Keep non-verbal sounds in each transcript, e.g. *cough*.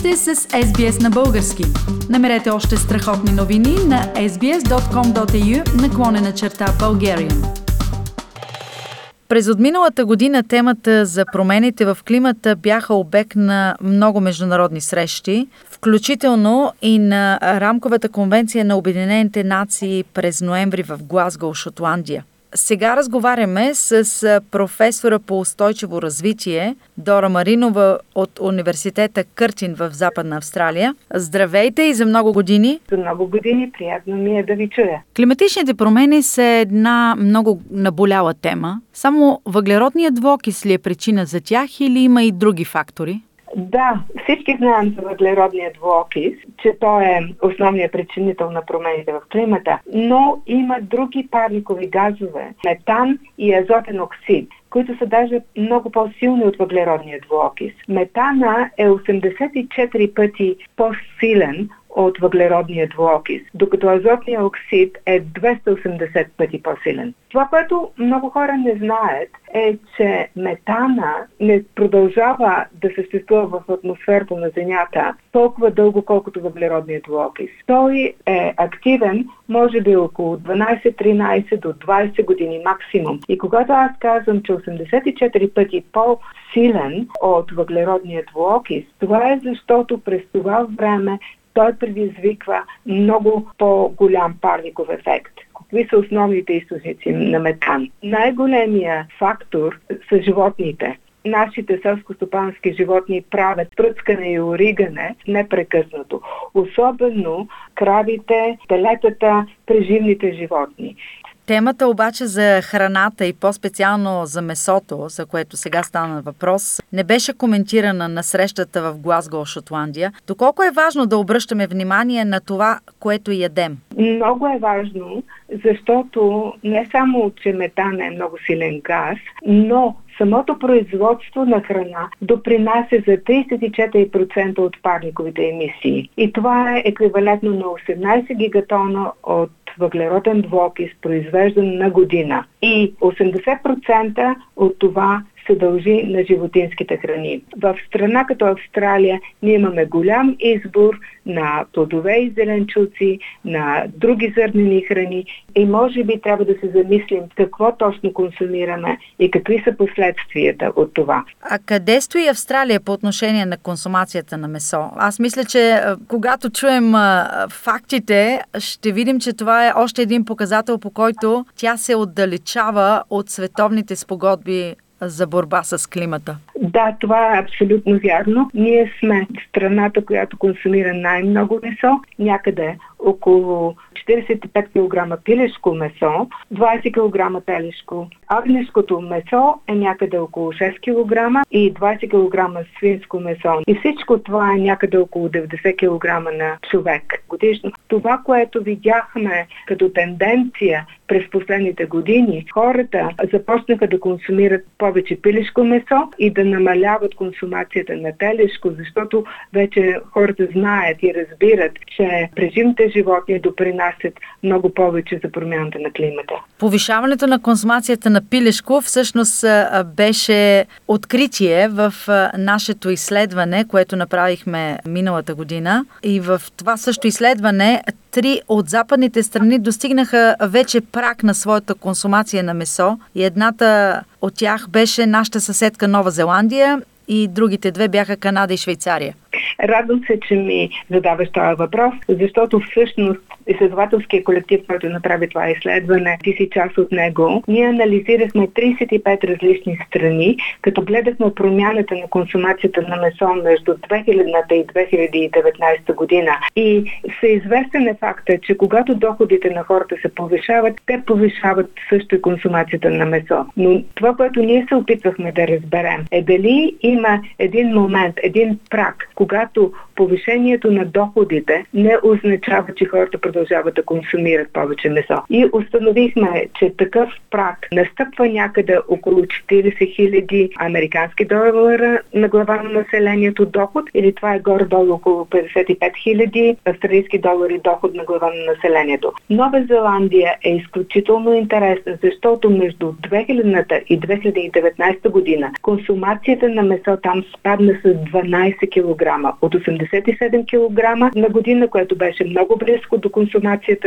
сте с SBS на български. Намерете още страхотни новини на sbs.com.au наклонена черта Bulgarian. През отминалата година темата за промените в климата бяха обект на много международни срещи, включително и на рамковата конвенция на Обединените нации през ноември в Глазго, Шотландия. Сега разговаряме с професора по устойчиво развитие Дора Маринова от университета Къртин в Западна Австралия. Здравейте и за много години. За много години приятно ми е да ви чуя. Климатичните промени са една много наболяла тема. Само въглеродният двокис ли е причина за тях или има и други фактори? Да, всички знаем за въглеродния двуокис, че той е основният причинител на промените в климата, но има други парникови газове, метан и азотен оксид, които са даже много по-силни от въглеродния двуокис. Метана е 84 пъти по-силен от въглеродния двуокис, докато азотния оксид е 280 пъти по-силен. Това, което много хора не знаят, е, че метана не продължава да съществува в атмосферата на Земята толкова дълго, колкото въглеродният двуокис. Той е активен, може би около 12-13 до 20 години максимум. И когато аз казвам, че 84 пъти по-силен от въглеродния двуокис, това е защото през това време той предизвиква много по-голям парников ефект. Какви са основните източници на метан? Най-големия фактор са животните нашите селско-стопански животни правят пръскане и оригане непрекъснато. Особено кравите, телетата, преживните животни. Темата обаче за храната и по-специално за месото, за което сега стана въпрос, не беше коментирана на срещата в Глазго, Шотландия. Доколко е важно да обръщаме внимание на това, което ядем? Много е важно, защото не само, че метан е много силен газ, но самото производство на храна допринася за 34% от парниковите емисии. И това е еквивалентно на 18 гигатона от въглероден двуокис, произвеждан на година. И 80% от това се дължи на животинските храни. В страна като Австралия ние имаме голям избор на плодове и зеленчуци, на други зърнени храни и може би трябва да се замислим какво точно консумираме и какви са последствията от това. А къде стои Австралия по отношение на консумацията на месо? Аз мисля, че когато чуем фактите, ще видим, че това е още един показател, по който тя се отдалечава от световните спогодби за борба с климата. Да, това е абсолютно вярно. Ние сме страната, която консумира най-много месо, някъде около 45 кг пилешко месо, 20 кг телешко. Агнешкото месо е някъде около 6 кг и 20 кг свинско месо. И всичко това е някъде около 90 кг на човек годишно. Това, което видяхме като тенденция през последните години, хората започнаха да консумират повече пилешко месо и да намаляват консумацията на телешко, защото вече хората знаят и разбират, че прежимите животни допринасят много повече за промяната на климата. Повишаването на консумацията на пилешко всъщност беше откритие в нашето изследване, което направихме миналата година. И в това също изследване три от западните страни достигнаха вече прак на своята консумация на месо и едната от тях беше нашата съседка Нова Зеландия и другите две бяха Канада и Швейцария. Радвам се, че ми задаваш този въпрос, защото всъщност изследователския колектив, който направи това изследване, ти си част от него, ние анализирахме 35 различни страни, като гледахме промяната на консумацията на месо между 2000 и 2019 година. И всеизвестен е факта, че когато доходите на хората се повишават, те повишават също и консумацията на месо. Но това, което ние се опитвахме да разберем, е дали има един момент, един прак, когато повишението на доходите не означава, че хората продължават да консумират повече месо. И установихме, че такъв прак настъпва някъде около 40 000 американски долара на глава на населението доход или това е горе-долу около 55 000 австралийски долари доход на глава на населението. Нова Зеландия е изключително интересна, защото между 2000 и 2019 година консумацията на месо там спадна с 12 кг от 80 77 кг на година, което беше много близко до консумацията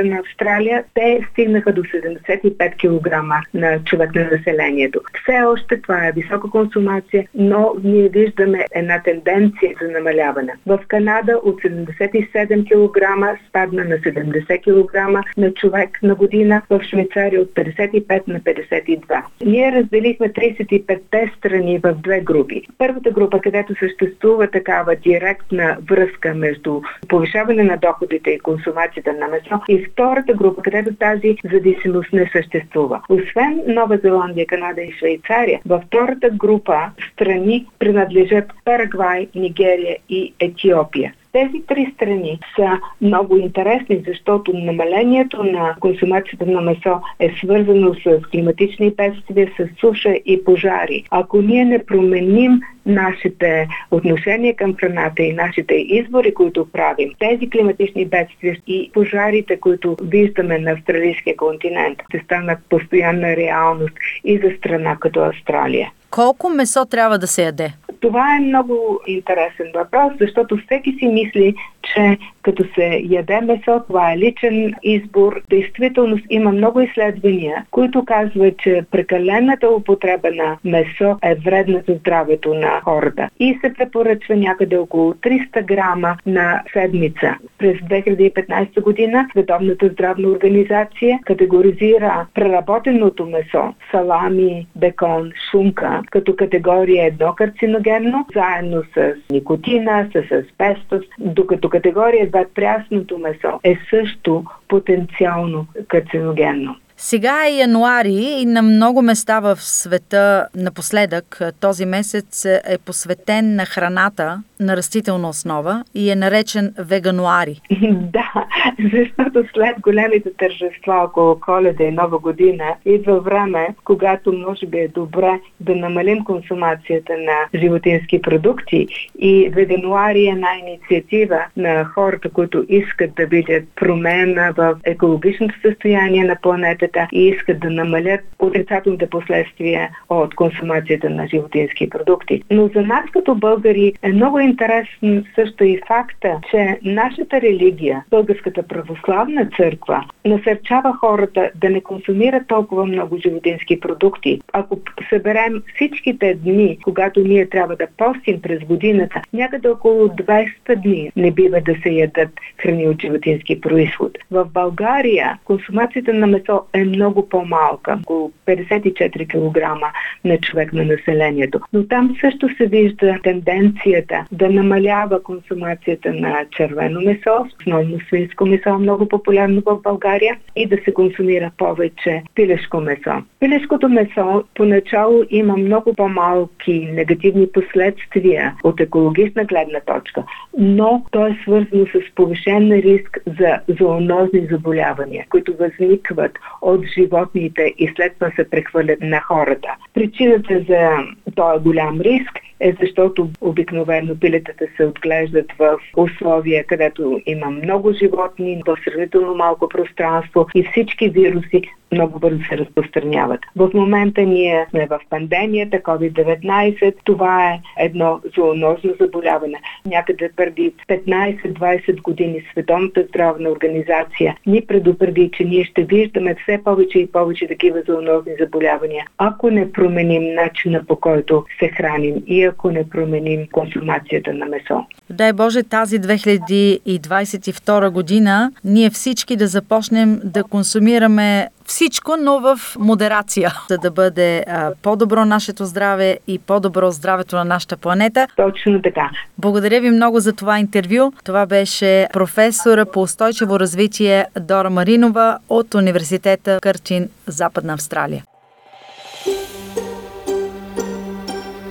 на Австралия. Те стигнаха до 75 кг на човек на населението. Все още това е висока консумация, но ние виждаме една тенденция за намаляване. В Канада от 77 кг спадна на 70 кг на човек на година, в Швейцария от 55 на 52. Ние разделихме 35-те страни в две групи. Първата група, където съществува такава директна връзка между повишаване на доходите и консумацията на месо и втората група, където тази зависимост не съществува. Освен Нова Зеландия, Канада и Швейцария, във втората група страни принадлежат Парагвай, Нигерия и Етиопия. Тези три страни са много интересни, защото намалението на консумацията на месо е свързано с климатични бедствия, с суша и пожари. Ако ние не променим нашите отношения към храната и нашите избори, които правим, тези климатични бедствия и пожарите, които виждаме на австралийския континент, ще станат постоянна реалност и за страна като Австралия. Колко месо трябва да се яде? Това е много интересен въпрос, защото всеки си мисли, че като се яде месо, това е личен избор. Действително има много изследвания, които казват, че прекалената употреба на месо е вредна за здравето на хората. И се препоръчва някъде около 300 грама на седмица. През 2015 година Световната здравна организация категоризира преработеното месо, салами, бекон, шунка, като категория едно карциногенно, заедно с никотина, с асбестос, докато категория 2 прясното месо е също потенциално карциногенно. Сега е януари и на много места в света напоследък този месец е посветен на храната на растителна основа и е наречен вегануари. *laughs* Да, защото след големите тържества около коледа и нова година идва време, когато може би е добре да намалим консумацията на животински продукти и вегануари е една инициатива на хората, които искат да видят промена в екологичното състояние на планетата света и искат да намалят отрицателните последствия от консумацията на животински продукти. Но за нас като българи е много интересен също и факта, че нашата религия, Българската православна църква, насърчава хората да не консумират толкова много животински продукти. Ако съберем всичките дни, когато ние трябва да постим през годината, някъде около 200 дни не бива да се ядат храни от животински происход. В България консумацията на месо е много по-малка, около 54 кг на човек на населението. Но там също се вижда тенденцията да намалява консумацията на червено месо, основно свинско месо, много популярно в България, и да се консумира повече пилешко месо. Пилешкото месо поначало има много по-малки негативни последствия от екологична гледна точка, но то е свързано с повишен риск за зоонозни заболявания, които възникват от животните и след това се прехвърлят на хората. Причината за този голям риск е защото обикновено пилетата се отглеждат в условия, където има много животни, в сравнително малко пространство и всички вируси много бързо се разпространяват. В момента ние сме в пандемията COVID-19. Това е едно зоонозно заболяване. Някъде преди 15-20 години Световната здравна организация ни предупреди, че ние ще виждаме все повече и повече такива зоонозни заболявания, ако не променим начина по който се храним и ако не променим консумацията на месо. Дай Боже тази 2022 година ние всички да започнем да консумираме всичко, но в модерация, за да бъде а, по-добро нашето здраве и по-добро здравето на нашата планета. Точно така. Благодаря ви много за това интервю. Това беше професора по устойчиво развитие Дора Маринова от Университета Кърчин, Западна Австралия.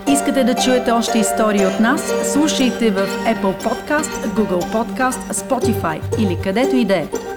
Искате да чуете още истории от нас? Слушайте в Apple Podcast, Google Podcast, Spotify или където и да е.